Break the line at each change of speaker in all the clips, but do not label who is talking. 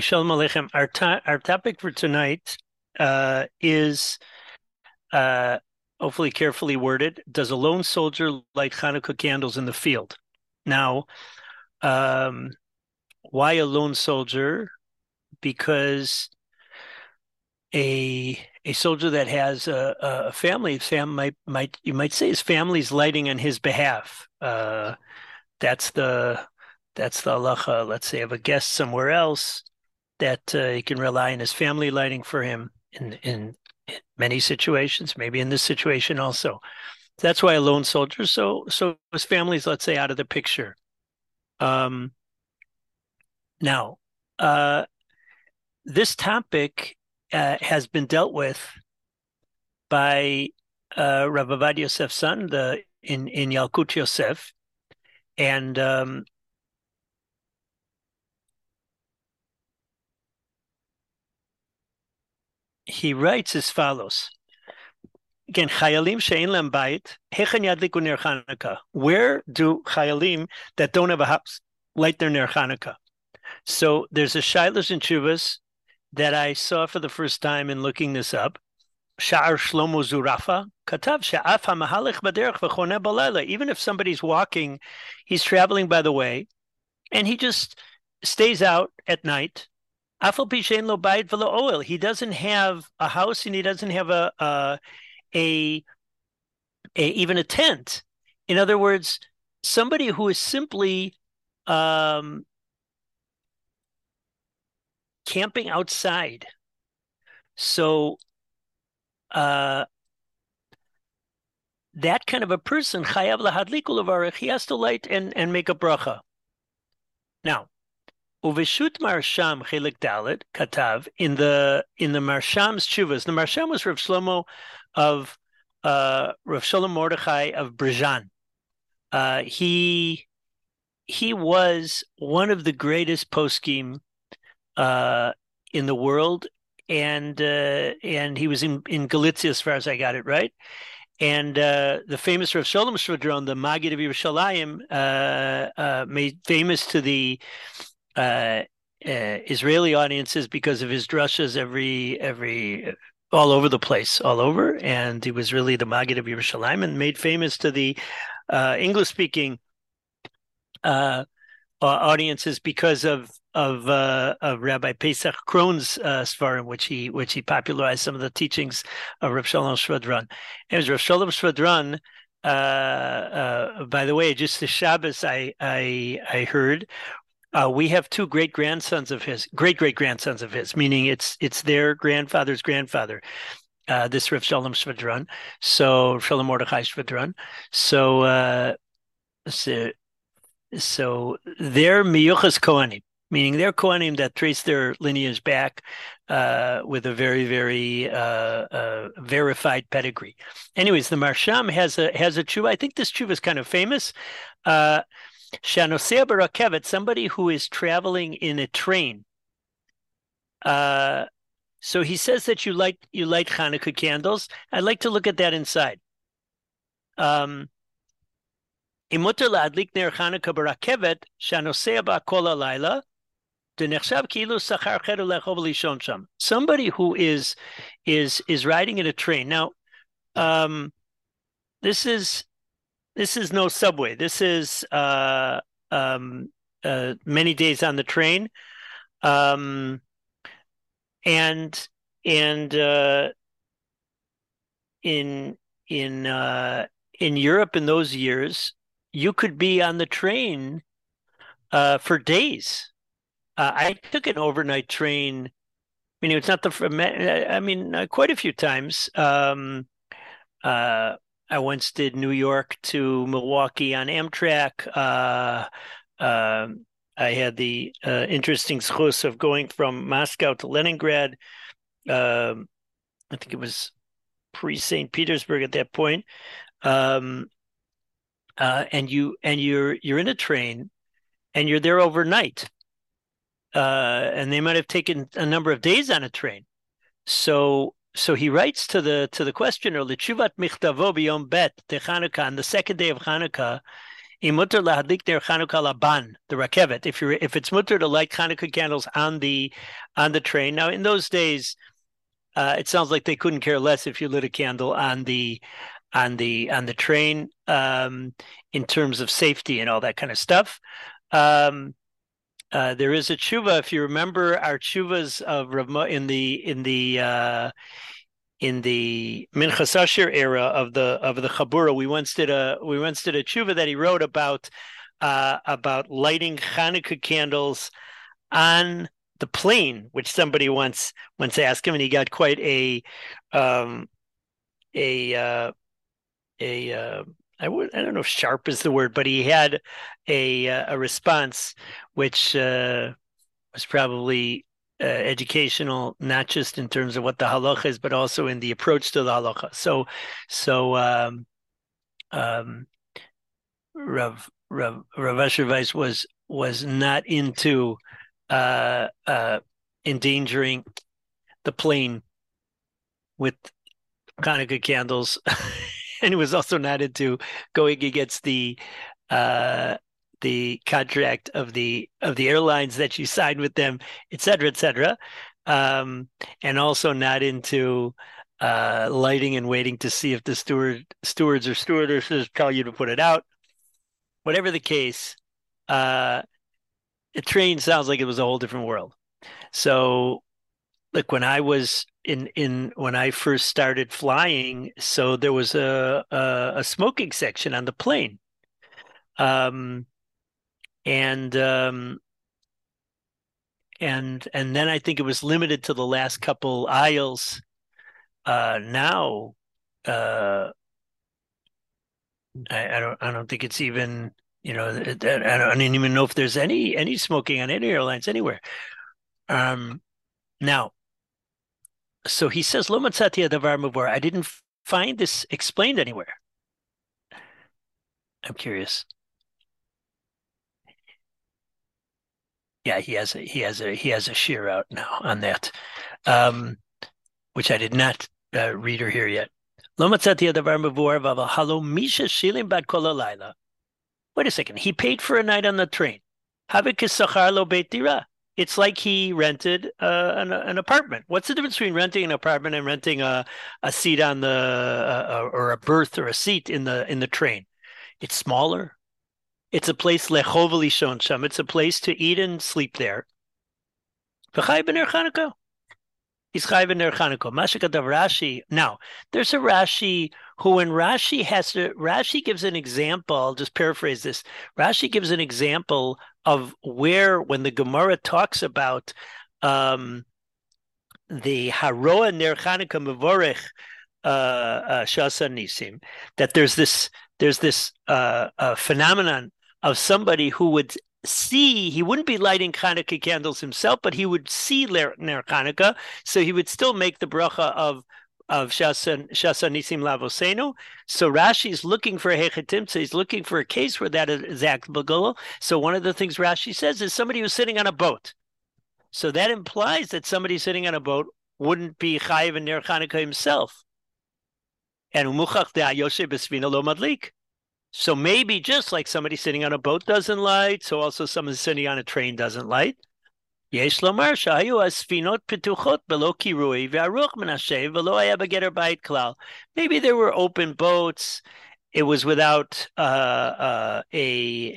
Shalom Aleichem. Our, to- our topic for tonight uh, is uh, hopefully carefully worded. Does a lone soldier light Hanukkah candles in the field? Now, um, why a lone soldier? Because a a soldier that has a, a family, fam might might you might say his family's lighting on his behalf. Uh, that's the that's the halacha. Let's say of a guest somewhere else that uh, he can rely on his family lighting for him in, in, many situations, maybe in this situation also. That's why a lone soldier. So so his family's let's say out of the picture. Um, now, uh, this topic uh, has been dealt with by uh, Rav Ovadia Yosef's son, the in in Yalkut Yosef, and um, he writes as follows. Again, chayalim hechen yadliku ner Chanukah. Where do chayalim that don't have a house light their ner Chanukah? So there's a shilas and chuvas that I saw for the first time in looking this up. Sha'ar Shlomo Zurafa katav she'af ha'mahalech baderech v'choneh balayla. Even if somebody's walking, he's traveling by the way, and he just stays out at night oil. He doesn't have a house and he doesn't have a, a, a, a even a tent. In other words, somebody who is simply um, camping outside. So uh, that kind of a person, chayav he has to light and, and make a bracha. Now, Uveshut Marsham Chelik Dalit Katav in the in the Marsham's Chuvas. The Marsham was Rav Shlomo of uh, Rav Shalom Mordechai of Brizhan. Uh, he he was one of the greatest poskim uh, in the world, and uh, and he was in in Galicia as far as I got it right. And uh, the famous Rav Shalom Shvadron, the Magid of Yerushalayim, uh, uh, made famous to the uh, uh, Israeli audiences because of his drushes every every all over the place, all over, and he was really the Maggid of Yerushalayim and made famous to the uh, English speaking uh, audiences because of of, uh, of Rabbi Pesach Krohn's uh, Svarim, which he which he popularized some of the teachings of Rav Shalom Shvadran. It was Rav Shalom Shvadran. Uh, uh, by the way, just the Shabbos I I I heard uh, we have two great grandsons of his, great great grandsons of his, meaning it's it's their grandfather's grandfather. Uh, this Rav Shalom Shvadran, so Shalom Mordechai Shvadran. So, uh, so, so they're miyuchas kohanim, meaning they're kohanim that trace their lineage back uh, with a very very uh, uh, verified pedigree. Anyways, the Marsham has a has a tshuva. I think this tshuva is kind of famous. Shanosea barakevet, somebody who is traveling in a train. Uh, so he says that you light you light Hanukkah candles. I'd like to look at that inside. Um, Imuter laadlik Hanukkah barakevet alayla Somebody who is is is riding in a train. Now, um, this is this is no subway. This is uh, um, uh, many days on the train, um, and and uh, in in uh, in Europe in those years, you could be on the train uh, for days. Uh, I took an overnight train. I mean, it's not the. I mean, uh, quite a few times. Um, uh, I once did New York to Milwaukee on Amtrak. Uh, uh, I had the uh, interesting schus of going from Moscow to Leningrad. Um, I think it was pre St. Petersburg at that point. Um, uh, and you and you're you're in a train, and you're there overnight. Uh, and they might have taken a number of days on a train. So so he writes to the to the questioner, Lichuvat Michtavo Biyom Bet Chanukah on the second day of Hanukkah, Imutter lahadlik der Chanukah laban, the rakevet. If you're if it's mutter to light Chanukah candles on the on the train. Now in those days, uh, it sounds like they couldn't care less if you lit a candle on the on the on the train um, in terms of safety and all that kind of stuff. Um, uh, there is a tshuva. If you remember our tshuvas of Rav in the in the uh, in the Minchas Asher era of the of the Chabura, we once did a we once did a tshuva that he wrote about uh, about lighting Hanukkah candles on the plane, which somebody once once asked him, and he got quite a um, a uh, a uh, I would I don't know if sharp is the word, but he had a uh, a response which uh, was probably uh, educational, not just in terms of what the halacha is, but also in the approach to the halacha. So, so um, um, Rav Rav Rav Asher Weiss was was not into uh, uh, endangering the plane with Hanukkah candles, and was also not into going against the uh, the contract of the of the airlines that you signed with them, et cetera, et cetera, um, and also not into uh, lighting and waiting to see if the steward stewards or stewardesses tell you to put it out. Whatever the case, uh, a train sounds like it was a whole different world. So, like when I was in in when I first started flying, so there was a a, a smoking section on the plane. Um, and um, and and then I think it was limited to the last couple aisles. Uh, now, uh, I, I, don't I don't think it's even you know I don't, I don't even know if there's any any smoking on any airlines anywhere. Um, now, so he says lo matzati davar I didn't find this explained anywhere. I'm curious. yeah, he has a he has a he has a shear out now on that, um, which I did not uh, read or hear yet. Wait a second. He paid for a night on the train. It's like he rented uh, an, an, apartment. What's the difference between renting an apartment and renting a, a seat on the uh, or a berth or a seat in the in the train? It's smaller. It's a place lechovali sham. It's a place to eat and sleep there. He's chayv. Mashikadav Rashi. Now, there's a Rashi who, when Rashi has to, Rashi gives an example. I'll just paraphrase this. Rashi gives an example of where, when the Gemara talks about um, the Haroa Ner Chanukah Mevorech uh, uh, Shasa Nisim, that there's this there's this uh, uh, phenomenon of somebody who would see, he wouldn't be lighting Hanukkah candles himself, but he would see Ner Hanukkah, so he would still make the bracha of of Shasa, Shasa Nisim Lavosenu. So Rashi is looking for a Hechetim, so he's looking for a case where that is applicable. So one of the things Rashi says is somebody who's sitting on a boat. So that implies that somebody sitting on a boat wouldn't be Chayiv and Ner Hanukkah himself. And Umuchach de Ayoshe Lo Madlik. So maybe just like somebody sitting on a boat doesn't light, so also someone sitting on a train doesn't light. יש לומר שהיו הספינות פתוחות בלא קירוי והרוח מנשה ולא היה בגדר בית כלל. Maybe there were open boats, it was without uh, uh, a,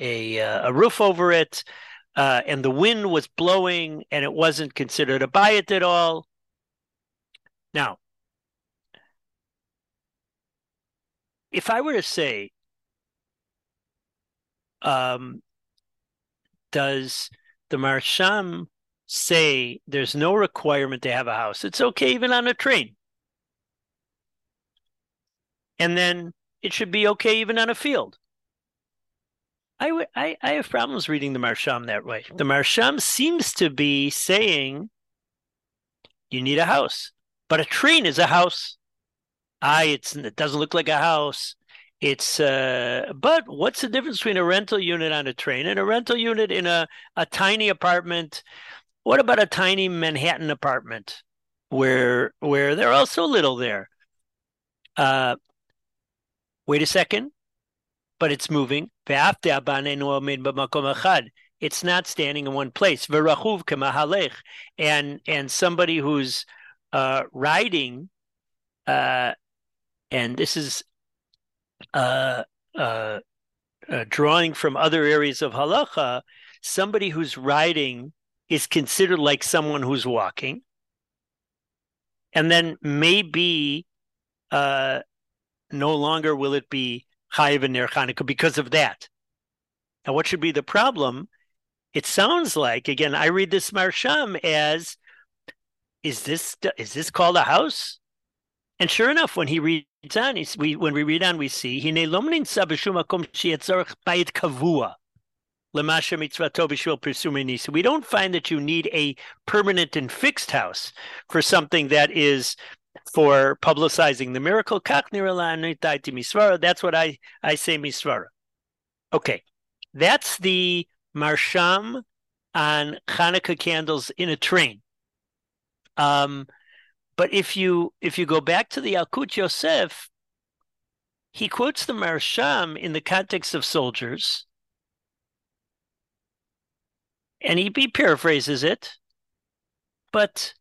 a, uh, a roof over it, uh, and the wind was blowing and it wasn't considered a bayit at all. Now, if I were to say um, does the Marsham say there's no requirement to have a house? It's okay even on a train. And then it should be okay even on a field. I, w- I, I have problems reading the Marsham that way. The Marsham seems to be saying you need a house, but a train is a house. I, it's, it doesn't look like a house. It's uh, but what's the difference between a rental unit on a train and a rental unit in a, a tiny apartment? What about a tiny Manhattan apartment where where they're also little there? Uh, wait a second. but it's moving. It's not standing in one place. And and somebody who's uh, riding, uh, and this is uh, uh, uh, drawing from other areas of halacha, somebody who's riding is considered like someone who's walking. And then maybe uh, no longer will it be chayiv and Chanukah because of that. Now, what should be the problem? It sounds like again, I read this marsham as, is this is this called a house? And sure enough, when he reads on, we when we read on, we see hine lomnin sabashum sheetzorch bayit kavua. We don't find that you need a permanent and fixed house for something that is for publicizing the miracle. That's what I, I say misvara. Okay, that's the marsham on Hanukkah candles in a train. Um, but if you if you go back to the Yalkut Yosef, he quotes the marsham in the context of soldiers, and he, paraphrases it, but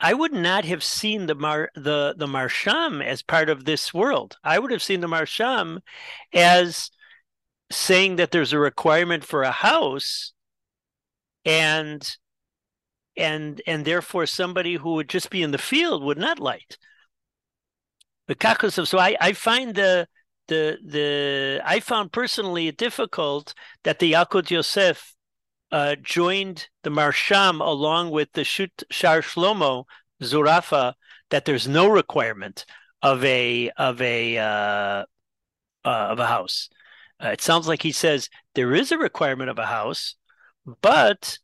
I would not have seen the mar the the marsham as part of this world. I would have seen the marsham as saying that there's a requirement for a house, and and and therefore somebody who would just be in the field would not light. The kakos of So I I find the the the I found personally difficult that the Yalkut Yosef uh, joined the Marsham along with the Shut Shar Shlomo Zurafa that there's no requirement of a of a uh, uh, of a house. Uh, it sounds like he says there is a requirement of a house, but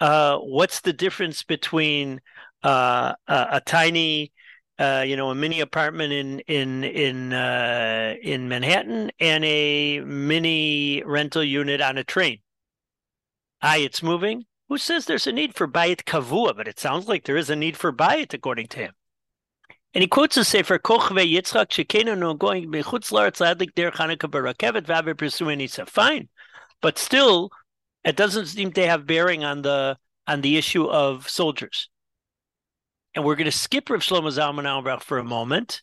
uh, what's the difference between uh, a, a, tiny uh, you know, a mini apartment in in in uh, in Manhattan and a mini rental unit on a train. Aye, it's moving. Who says there's a need for bayit kavua? But it sounds like there is a need for bayit, according to him. And he quotes a sefer Kochve Yitzchak Shekenu no going bechutz laaretz ladlik der Chanukah barakevet v'ave pursuing Fine, but still, it doesn't seem to have bearing on the on the issue of soldiers. And we're going to skip Rav Shlomo Zalman Auerbach for a moment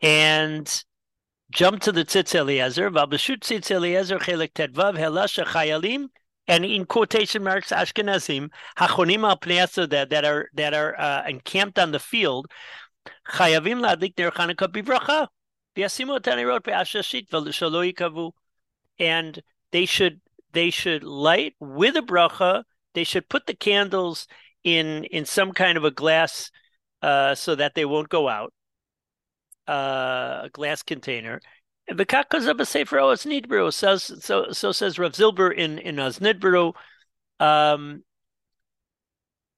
and jump to the Tzitz Eliezer. V'abashut Tzitz Eliezer chelik tedvav helasha chayalim and in quotation marks Ashkenazim hachonim al that that are that are uh, encamped on the field chayavim ladlik der Chanukah bivracha v'yasimu tanirot be'ashashit v'shalo yikavu and they should they should light with a bracha. They should put the candles in in some kind of a glass uh, so that they won't go out, uh, a glass container. The kakas of a sefer oz nidbro says so. So says Rav Zilber in in oz um,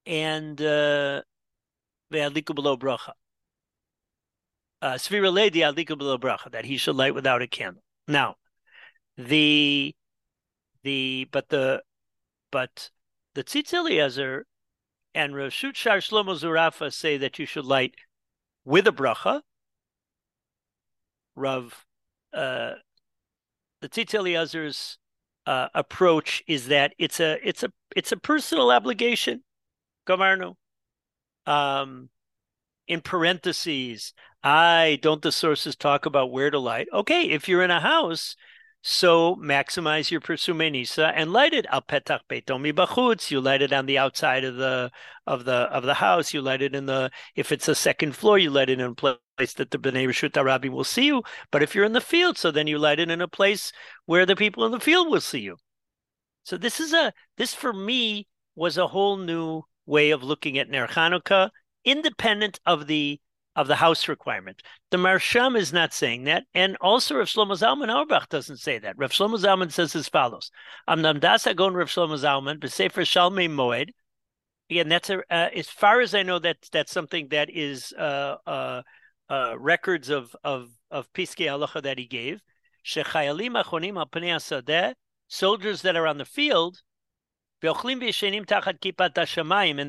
and uh, ve'adliku below bracha. Uh, Svira lady adliku below bracha that he should light without a candle. Now, the the but the but the tzitz and Rashut Shar Shlomo Zurafa say that you should light with a bracha. Rav, uh, the Tzitz uh, approach is that it's a it's a it's a personal obligation. Gamarno. Um, in parentheses, I don't the sources talk about where to light. Okay, if you're in a house so maximize your persumenisa and light it al petach beitomi bachutz. You light it on the outside of the of the of the house. You light it in the if it's a second floor, you light it in a place that the bnei reshut Arabi will see you. But if you're in the field, so then you light it in a place where the people in the field will see you. So this is a this for me was a whole new way of looking at Ner Chanukah, independent of the of the house requirement. The Marsham is not saying that, and also Rav Shlomo Zalman Auerbach doesn't say that. Rav Shlomo Zalman says as follows: Amnam das agon Rav Shlomo Zalman b'sefer Shalmei Moed. Again, that's a uh, as far as I know that that's something that is uh, uh, uh records of of of Piskei Halacha that he gave. Shechayalim achonim al pnei soldiers that are on the field, and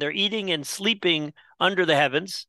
they're eating and sleeping under the heavens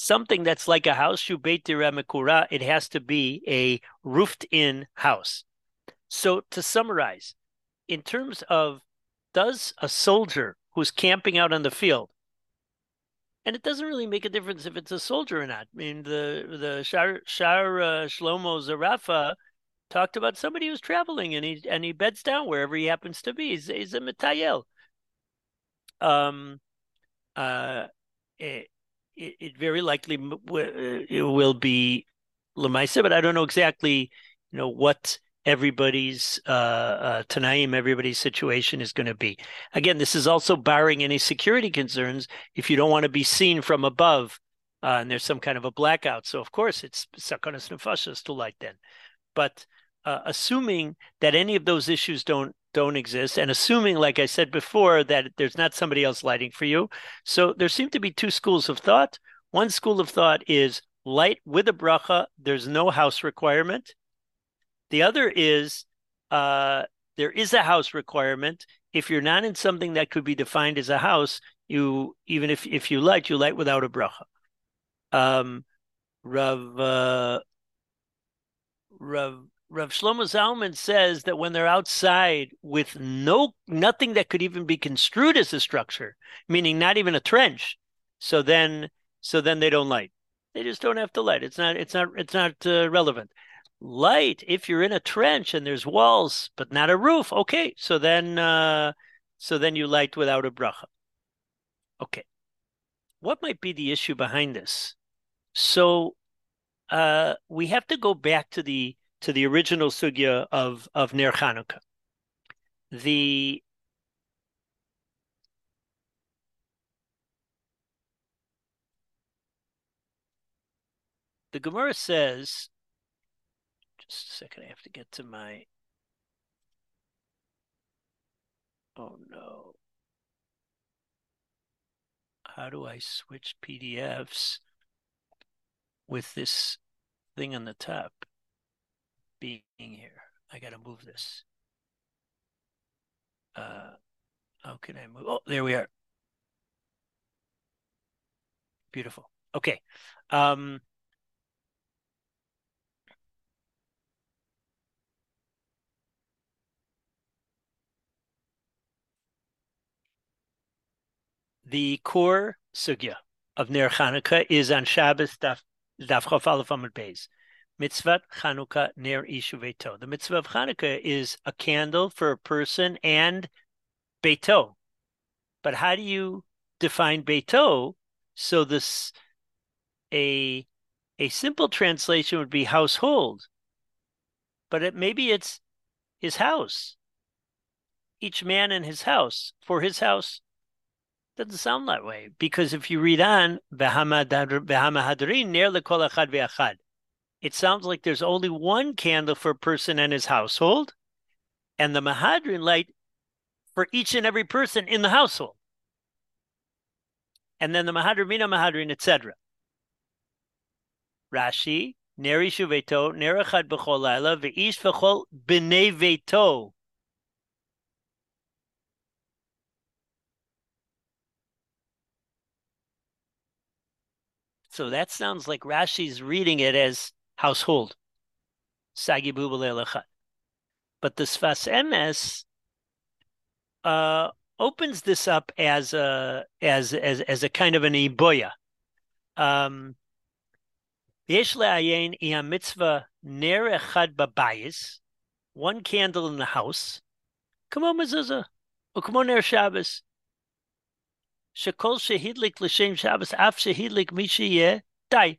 something that's like a house shubeit diremekura. It has to be a roofed-in house. So to summarize, in terms of does a soldier who's camping out on the field, and it doesn't really make a difference if it's a soldier or not. I mean, the the Shar, Shar uh, Shlomo Zarafa talked about somebody who's traveling and he and he beds down wherever he happens to be. He's, he's a mitayel. Um, uh, it, it, very likely it will be lemaisa, but I don't know exactly, you know, what everybody's uh, uh Tanaim, everybody's situation is going to be. Again, this is also barring any security concerns if you don't want to be seen from above. Uh, and there's some kind of a blackout. So of course it's sakonas nefashas to light then. But uh, assuming that any of those issues don't don't exist and assuming like i said before that there's not somebody else lighting for you. So there seem to be two schools of thought. One school of thought is light with a bracha there's no house requirement. The other is uh, there is a house requirement. If you're not in something that could be defined as a house you even if if you light you light without a bracha. Um rav uh, rav Rav Shlomo Zalman says that when they're outside with no nothing that could even be construed as a structure, meaning not even a trench, so then so then they don't light. They just don't have to light. It's not it's not it's not uh, relevant. Light if you're in a trench and there's walls but not a roof. Okay, so then uh, so then you light without a bracha. Okay, what might be the issue behind this? So uh, we have to go back to the to the original sugya of of Ner Chanukah. The the Gemara says, just a second, I have to get to my. Oh no. How do I switch PDFs with this thing on the top? Being here. I got to move this. Uh, how can I move? Oh, there we are. Beautiful. Okay. Um, the core sugya of Ner Chanukah is on Shabbos Daf Daf Chof Aleph Amud Beis. Mitzvah Chanukah Ner Beito. The mitzvah of Chanukah is a candle for a person and Beito. But how do you define Beito? So this a a simple translation would be household, but it, maybe it's his house. Each man in his house for his house doesn't sound that way because if you read on, it sounds like there's only one candle for a person and his household, and the Mahadrin light for each and every person in the household. And then the Mahadrin, Mina Mahadrin, etc. Rashi, Neri Shuveto, Nerachad B'chol Laila, V'ish V'chol B'nei Veto. So that sounds like Rashi's reading it as household. But the Sfas Emes uh, opens this up as a as as as a kind of an iboya. Um, one candle in the house. Come on, mezuzah. On, ner Shabbos. Shekol shehidlik l'shem Shabbos, af shehidlik mishiyeh, die.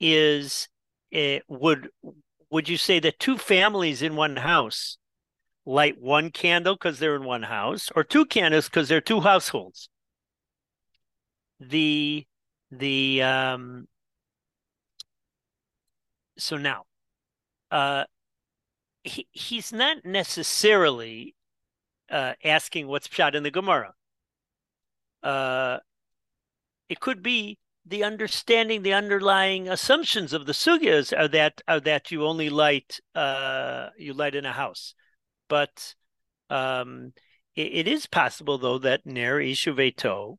is it would would you say that two families in one house light one candle because they're in one house or two candles because they're two households? The the um so now uh he, he's not necessarily uh asking what's shot in the gemara. Uh it could be the understanding, the underlying assumptions of the sugyas are that are that you only light uh, you light in a house, but um, it, it is possible though that ner ishuveto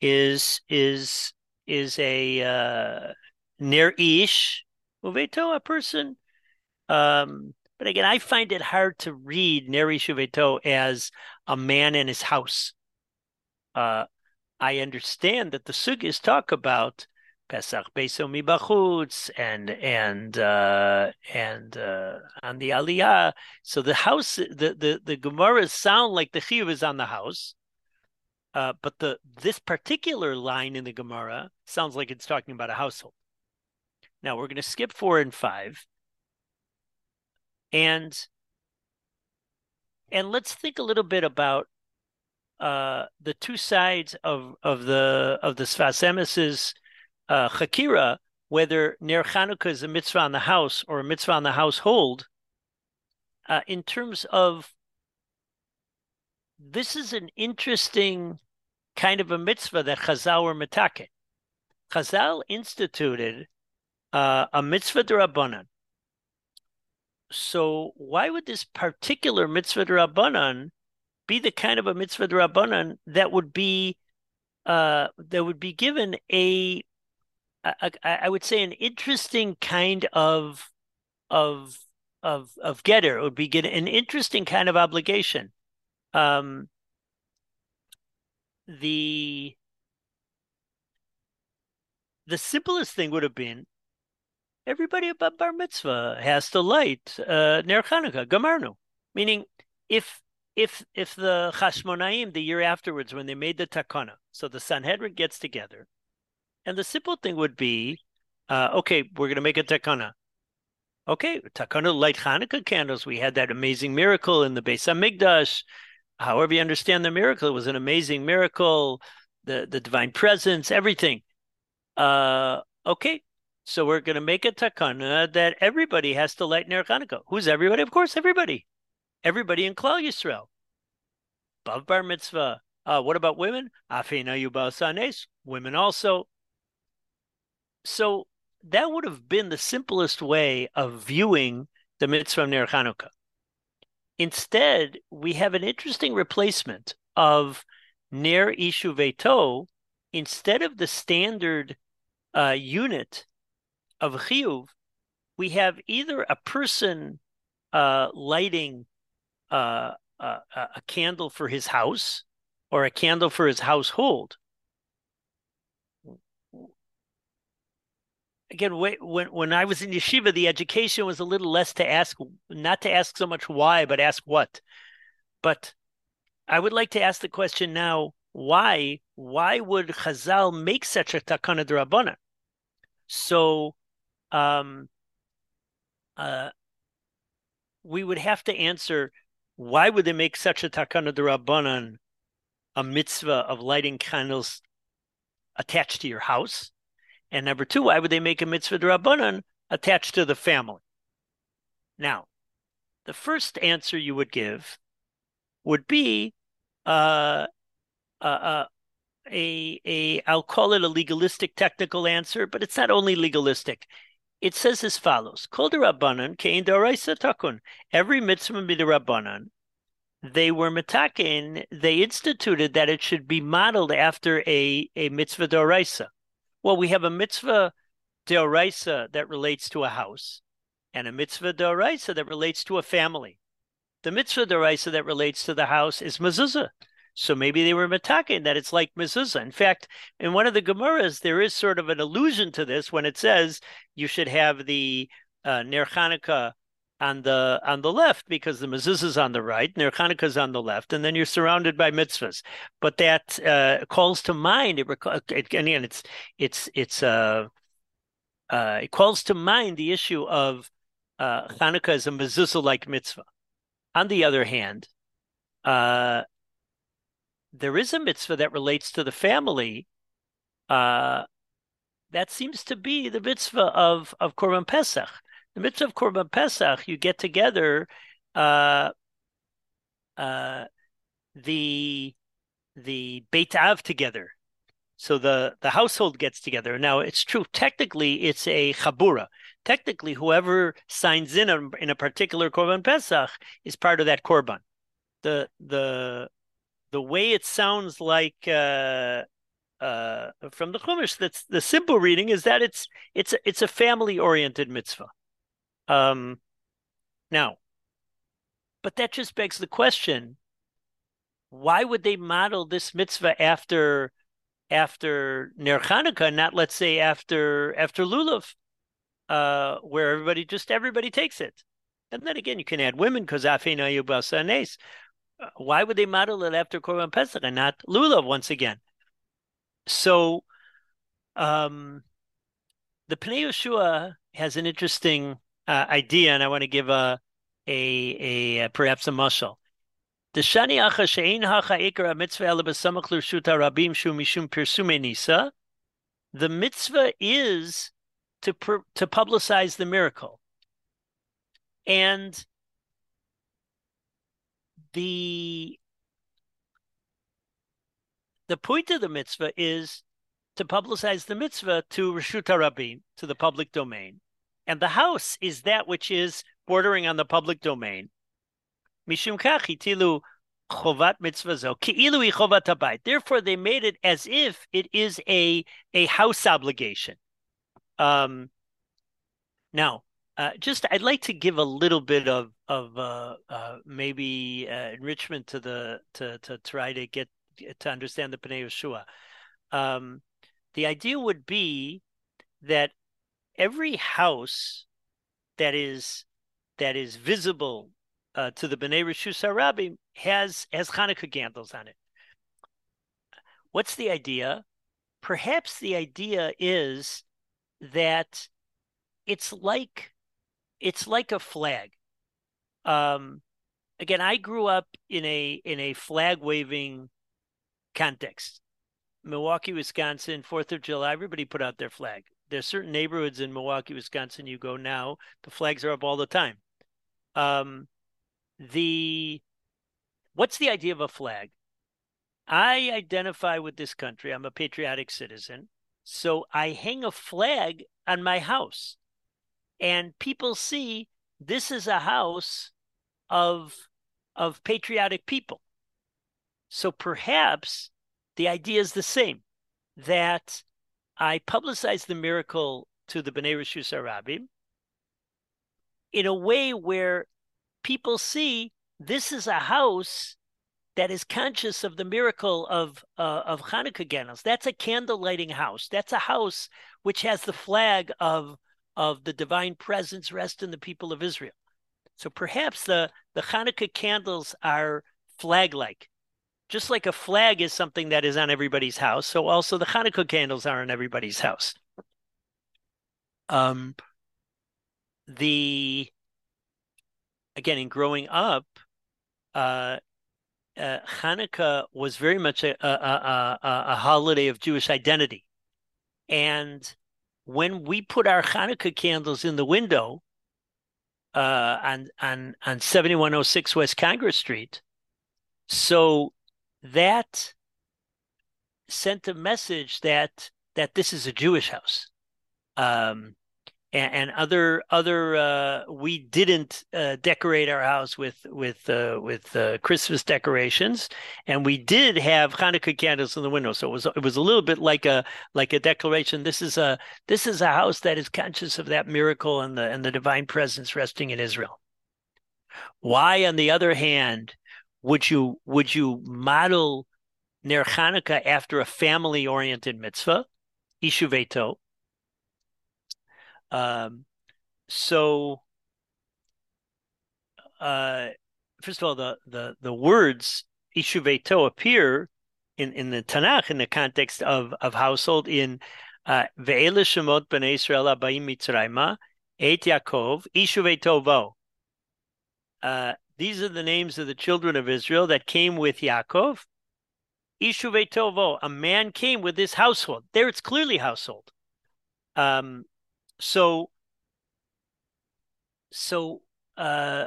is is is a uh, ner ish uveto a person. Um, but again, I find it hard to read ner ishuveto as a man in his house. Uh, I understand that the sugis talk about Pesach Beso Mibachutz and and uh, and uh, on the Aliyah. So the house, the the the Gemaras sound like the chiyuv is on the house, uh, but the this particular line in the Gemara sounds like it's talking about a household. Now we're going to skip four and five, and and let's think a little bit about uh, the two sides of of the of the Sfas Emes's uh, Chakira, whether Ner Chanukah is a mitzvah on the house or a mitzvah on the household, uh, in terms of this is an interesting kind of a mitzvah that Chazal were metaket. Chazal instituted uh, a mitzvah derabanan. So why would this particular mitzvah derabanan be the kind of a mitzvah drabanan that would be uh, that would be given a, a, a I would say an interesting kind of of of of getter. It would be get an interesting kind of obligation. Um, the the simplest thing would have been everybody about bar mitzvah has to light uh, ner Chanukah, gamarnu. Meaning, if if if the Chashmonaim the year afterwards when they made the takana, so the Sanhedrin gets together, and the simple thing would be, uh, okay, we're going to make a takana. Okay, takana light Hanukkah candles. We had that amazing miracle in the Beis Hamikdash. However you understand the miracle, it was an amazing miracle. The the divine presence, everything. Uh, okay, so we're going to make a takana that everybody has to light Ner Hanukkah. Who's everybody? Of course, everybody everybody in Klal Yisrael. Bav bar mitzvah. Uh, what about women? Afina yubal sanes. Women also. So that would have been the simplest way of viewing the mitzvah of Ner Chanukah. Instead, we have an interesting replacement of Ner Ishu Veto instead of the standard uh, unit of Chiyuv, we have either a person uh, lighting a, a candle for his house or a candle for his household. Again, when when I was in yeshiva, the education was a little less to ask, not to ask so much why, but ask what. But I would like to ask the question now: Why? Why would Chazal make such a takana drabana? So, um, uh, we would have to answer why would they make such a takana derabanan, a mitzvah of lighting candles attached to your house? And number two, why would they make a mitzvah derabanan attached to the family? Now, the first answer you would give would be uh, uh, uh, a a I'll call it a legalistic technical answer, but it's not only legalistic it says as follows: Kol Rabbanan kein daraisa takun. Every mitzvah midrabanan, they were mitakin. They instituted that it should be modeled after a a mitzvah daraisa. Well, we have a mitzvah daraisa that relates to a house, and a mitzvah daraisa that relates to a family. The mitzvah daraisa that relates to the house is mezuzah. So maybe they were mitakin that it's like mezuzah. In fact, in one of the Gemaras, there is sort of an allusion to this when it says you should have the uh, Ner Hanukkah on the on the left because the mezuzah is on the right, Ner Hanukkah is on the left, and then you're surrounded by mitzvahs. But that uh, calls to mind it, it again. It's it's it's uh, uh, it calls to mind the issue of uh, Hanukkah as a mezuzah like mitzvah. On the other hand, uh, there is a mitzvah that relates to the family. Uh, that seems to be the mitzvah of of Korban Pesach. The mitzvah of Korban Pesach, you get together, uh, uh, the the Beit Av together. So the the household gets together. Now it's true. Technically, it's a chabura. Technically, whoever signs in a, in a particular Korban Pesach is part of that Korban. The the the way it sounds like uh, uh, from the Chumash, that's the simple reading is that it's it's it's a family oriented mitzvah. Um, now, but that just begs the question: Why would they model this mitzvah after after Ner Chanukah, not let's say after after Lulav, uh, where everybody just everybody takes it? And then again, you can add women because Afina Yubasanes. Why would they model it after Korban Pesach and not Lulav once again? So, um, the Pnei Yehoshua has an interesting uh, idea, and I want to give a a, a, perhaps a muscle. The shani acha she'ein hacha ikar mitzvah ele b'samach l'rshuta rabim shu mishum pirsume nisa. The mitzvah is to to publicize the miracle, and the the point of the mitzvah is to publicize the mitzvah to Rishuta Rabim, to the public domain. And the house is that which is bordering on the public domain. Mishum tilu chovat habayit. Therefore, they made it as if it is a a house obligation. Um, now, uh, just I'd like to give a little bit of of uh, uh, maybe uh, enrichment to the to to try to get to understand the Pnei Yehoshua. Um, the idea would be that every house that is that is visible uh, to the Bnei Harabim has has Hanukkah candles on it. What's the idea? Perhaps the idea is that it's like it's like a flag. Um, again, I grew up in a in a flag waving context. Milwaukee, Wisconsin, Fourth of July, everybody put out their flag there's certain neighborhoods in Milwaukee, Wisconsin. You go now, the flags are up all the time. Um, the what's the idea of a flag? I identify with this country. I'm a patriotic citizen, so I hang a flag on my house, and people see this is a house of of patriotic people. So perhaps the idea is the same that I publicize the miracle to the Bnei Rishus Arabim in a way where people see this is a house that is conscious of the miracle of uh, of Hanukkah candles. That's a candle lighting house. That's a house which has the flag of of the divine presence rest in the people of Israel. So perhaps the the Hanukkah candles are flag like just like a flag is something that is on everybody's house, so also the Hanukkah candles are on everybody's house. Um, the again in growing up, uh, uh, Hanukkah was very much a, a, a, a, holiday of Jewish identity, and when we put our Hanukkah candles in the window uh, and and oh six West Congress Street, so that sent a message that that this is a Jewish house. Um, and, and, other other uh, we didn't uh, decorate our house with with uh, with uh, Christmas decorations, and we did have Hanukkah candles in the window. So it was it was a little bit like a like a declaration. This is a this is a house that is conscious of that miracle and the and the divine presence resting in Israel. Why, on the other hand, would you would you model Ner Chanukah after a family oriented mitzvah, Ishuveto? Um, so uh, first of all, the the the words ishuveto appear in in the Tanakh in the context of of household in uh, ve'ele shemot bnei Israel abayim mitzrayma et Yaakov ishuveto vo. Uh, these are the names of the children of Israel that came with Yaakov. Ishuveto vo. A man came with his household. There, it's clearly household. Um, so, so uh,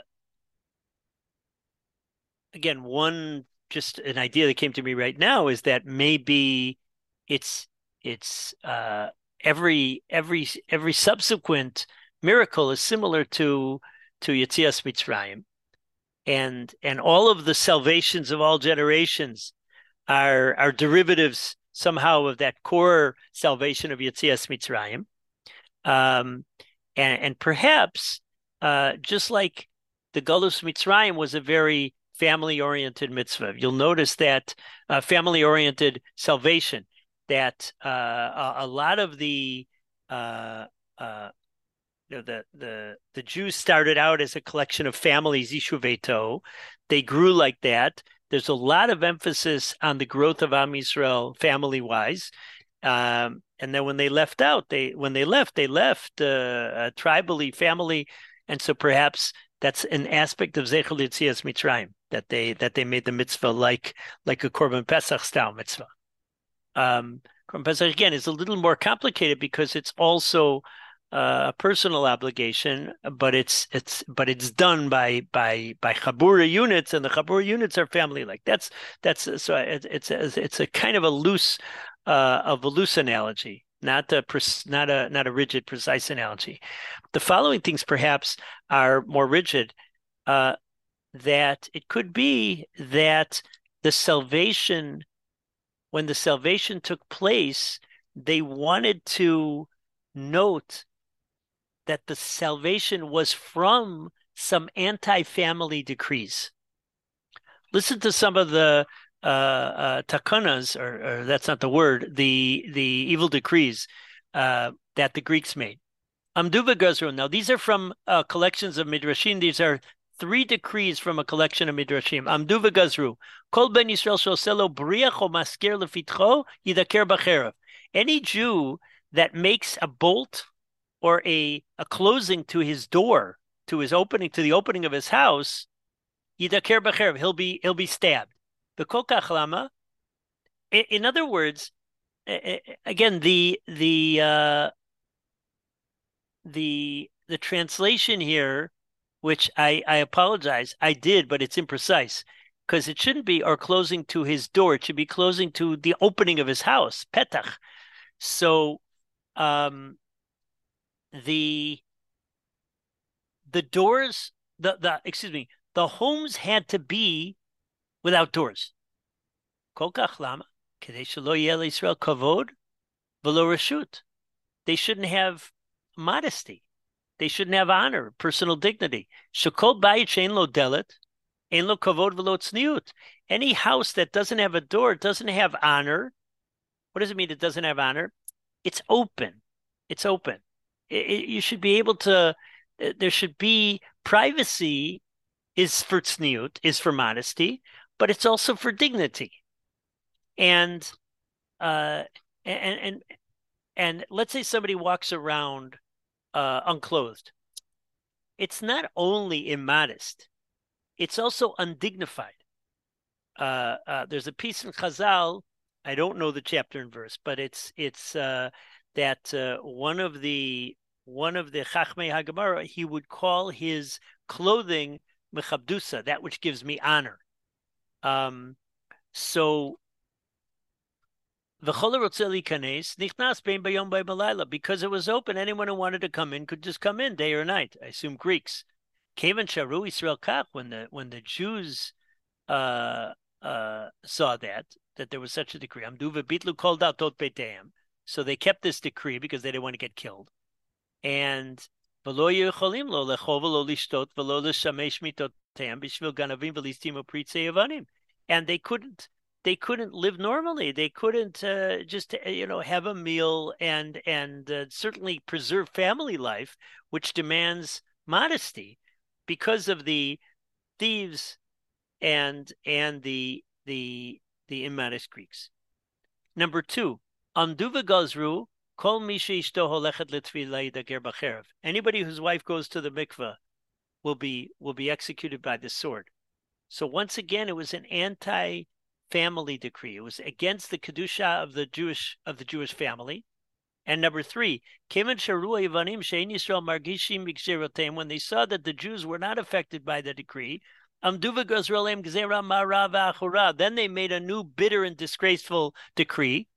again, one just an idea that came to me right now is that maybe it's it's uh, every every every subsequent miracle is similar to to Yetzias Mitzrayim, and and all of the salvations of all generations are are derivatives somehow of that core salvation of Yetzias Mitzrayim, um, and and perhaps uh, just like the Galus Mitzrayim was a very family oriented mitzvah. You'll notice that uh, family oriented salvation, that uh, a, lot of the uh, uh, you know, the the the Jews started out as a collection of families, Ishuveto. They grew like that. There's a lot of emphasis on the growth of Am Yisrael family wise. Um, and then when they left out, they when they left, they left uh, tribally family, and so perhaps that's an aspect of Zechel Yitzias Mitzrayim that they that they made the mitzvah like like a Korban Pesach style mitzvah. Um, Korban Pesach again is a little more complicated because it's also uh, a personal obligation, but it's it's but it's done by by by chabura units, and the chabura units are family like that's that's so it, it's it's a kind of a loose uh, of a loose analogy, not a not a not a rigid precise analogy. The following things perhaps are more rigid. Uh, that it could be that the salvation, when the salvation took place, they wanted to note that the salvation was from some anti family decrees. Listen to some of the uh, uh, takanas, or, or, that's not the word, the, the evil decrees uh, that the Greeks made. Amduva Gazru. Now, these are from uh, collections of Midrashim. These are three decrees from a collection of midrashim. Amdu v'gazru. Kol ben Yisrael shoselo briach o lefitcho yidaker b'cherev. Any Jew that makes a bolt or a, a closing to his door, to his opening, to the opening of his house, yidaker b'cherev. He'll be he'll be stabbed. The kokach lama. In other words, again, the the uh, the the translation here which I, I apologize. I did, but it's imprecise because it shouldn't be or closing to his door. It should be closing to the opening of his house, petach. So, um, the the doors, the the excuse me, the homes had to be without doors. They shouldn't have modesty. They shouldn't have honor, personal dignity. Lo ein lo kavod. Any house that doesn't have a door doesn't have honor. What does it mean? It doesn't have honor. It's open. It's open. It, it, you should be able to. Uh, there should be privacy. Is for tzniut, is for modesty, but it's also for dignity. And uh, and and and let's say somebody walks around uh, unclothed. It's not only immodest, it's also undignified. Uh, uh, there's a piece in Chazal. I don't know the chapter and verse, but it's it's uh, that uh, one of the one of the Chachmei Hagemara he would call his clothing mechabdusa, that which gives me honor. Um, so because it was open, anyone who wanted to come in could just come in day or night. I assume Greeks. Kavan Sharu Israel Kach, when the when the Jews uh, uh, saw that that there was such a decree, Amduva Bitlu called out Tot Beteim. So they kept this decree because they didn't want to get killed. And and they couldn't they couldn't live normally. They couldn't uh, just uh, you know have a meal and and uh, certainly preserve family life, which demands modesty, because of the thieves and and the the the immodest Greeks. Number two, Anduva Gazru, Kol Anybody whose wife goes to the mikveh will be will be executed by the sword. So once again, it was an anti-family decree. It was against the kedusha of the Jewish of the Jewish family. And number three, when they saw that the Jews were not affected by the decree, then they made a new bitter and disgraceful decree,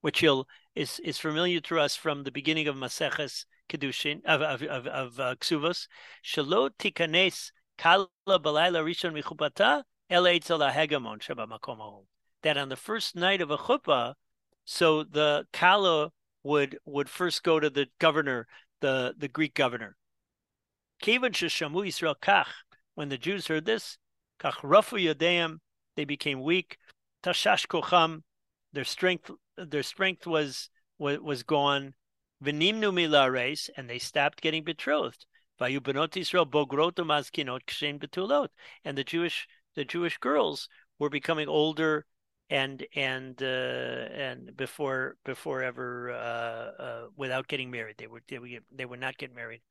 which is, is familiar to us from the beginning of Maseches Kedushin, of, of, of, of uh, Ksuvos. Shalot tikanes kala balayla rishon michupata hegemon shaba That on the first night of a chuppah, so the kala would would first go to the governor, the, the Greek governor. Kevan sheshamu Yisrael kach. When the Jews heard this, kach rafu yadeim, they became weak. Tashash kocham, their strength their strength was was, was gone. V'nimnu milares, and they stopped getting betrothed. Vayu benot Yisrael bogrotum azkinot kshem betulot, and the Jewish the Jewish girls were becoming older and and uh, and before before ever uh, uh, without getting married, they were they would they would not get married.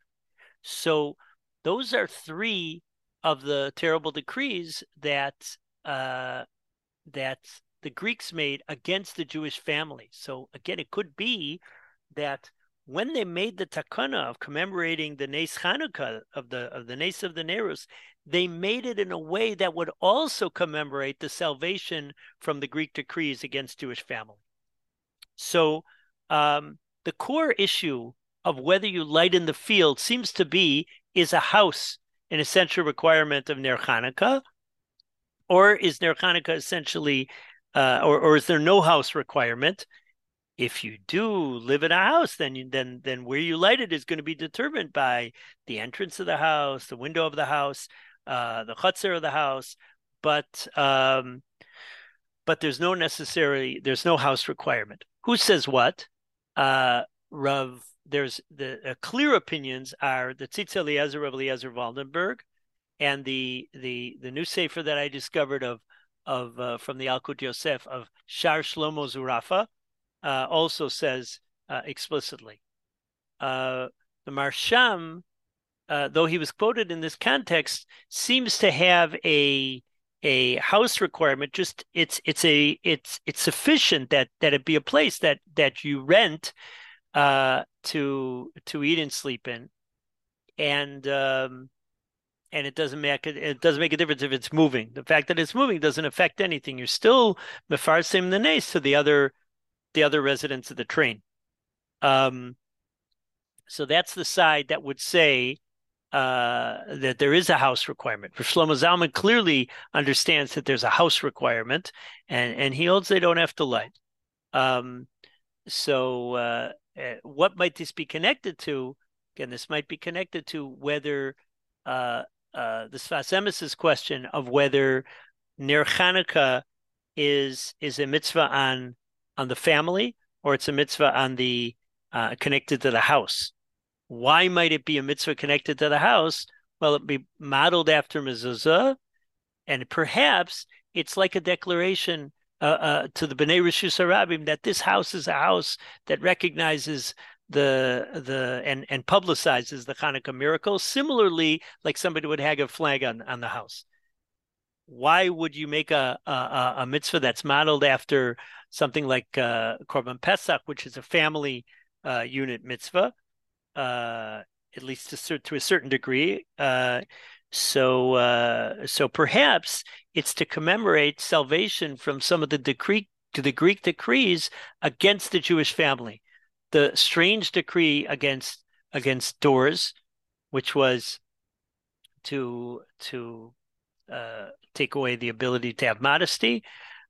So those are three of the terrible decrees that uh, that the Greeks made against the Jewish family. So again, it could be that when they made the takana of commemorating the Nes Chanukah of the of the Nes of the Nerus, they made it in a way that would also commemorate the salvation from the Greek decrees against Jewish family. So um, the core issue of whether you light in the field seems to be is a house an essential requirement of Ner Chanukah, or is Ner Chanukah essentially, uh, or or is there no house requirement? if you do live in a house, then you, then then where you light it is going to be determined by the entrance of the house, the window of the house, uh, the chutzner of the house. But um, but there's no necessary there's no house requirement. Who says what? Uh, Rav, there's the uh, clear opinions are the Tzitz Eliezer of Eliezer Waldenberg, and the the the new sefer that I discovered of of uh, from the Yalkut Yosef of Shar Shlomo Zurafa uh, also says uh, explicitly. Uh, the Maharsham, uh, though he was quoted in this context, seems to have a a house requirement. Just it's it's a it's it's sufficient that that it be a place that that you rent uh, to to eat and sleep in, and um, and it doesn't make it, it doesn't make a difference if it's moving. The fact that it's moving doesn't affect anything. You're still mefarsim the nace to the other the other residents of the train. Um, so that's the side that would say uh, that there is a house requirement. Rav Shlomo Zalman clearly understands that there's a house requirement, and and he holds they don't have to light. Um, so uh, eh, what might this be connected to? Again, this might be connected to whether uh, uh, the Sfas Emes's question of whether Ner Chanukah is is a mitzvah on on the family or it's a mitzvah on the uh, connected to the house. Why might it be a mitzvah connected to the house? Well, it be modeled after mezuzah, and perhaps it's like a declaration uh, uh, to the Bnei Rishus that this house is a house that recognizes the the and and publicizes the Hanukkah miracle. Similarly, like somebody would hang a flag on on the house. Why would you make a a, a mitzvah that's modeled after something like uh, Korban Pesach, which is a family uh, unit mitzvah, uh, at least to, to, a certain degree. Uh, so, uh, so perhaps it's to commemorate salvation from some of the decree to the Greek decrees against the Jewish family. The strange decree against against doors, which was to to uh, take away the ability to have modesty,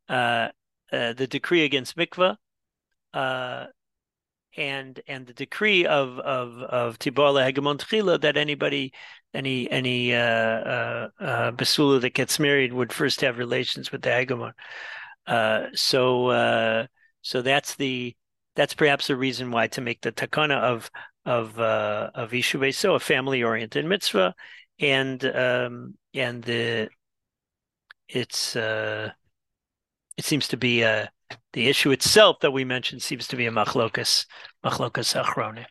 uh, uh, the decree against mikvah, uh, and and the decree of of of tibor hegemon tchila that anybody any any uh, uh, basula that gets married would first have relations with the hegemon. So so that's the that's perhaps a reason why to make the takana of of uh, of Yishuvei so a family oriented mitzvah, and um, and the it's uh, it seems to be a the issue itself that we mentioned seems to be a machlokas machlokas achrone.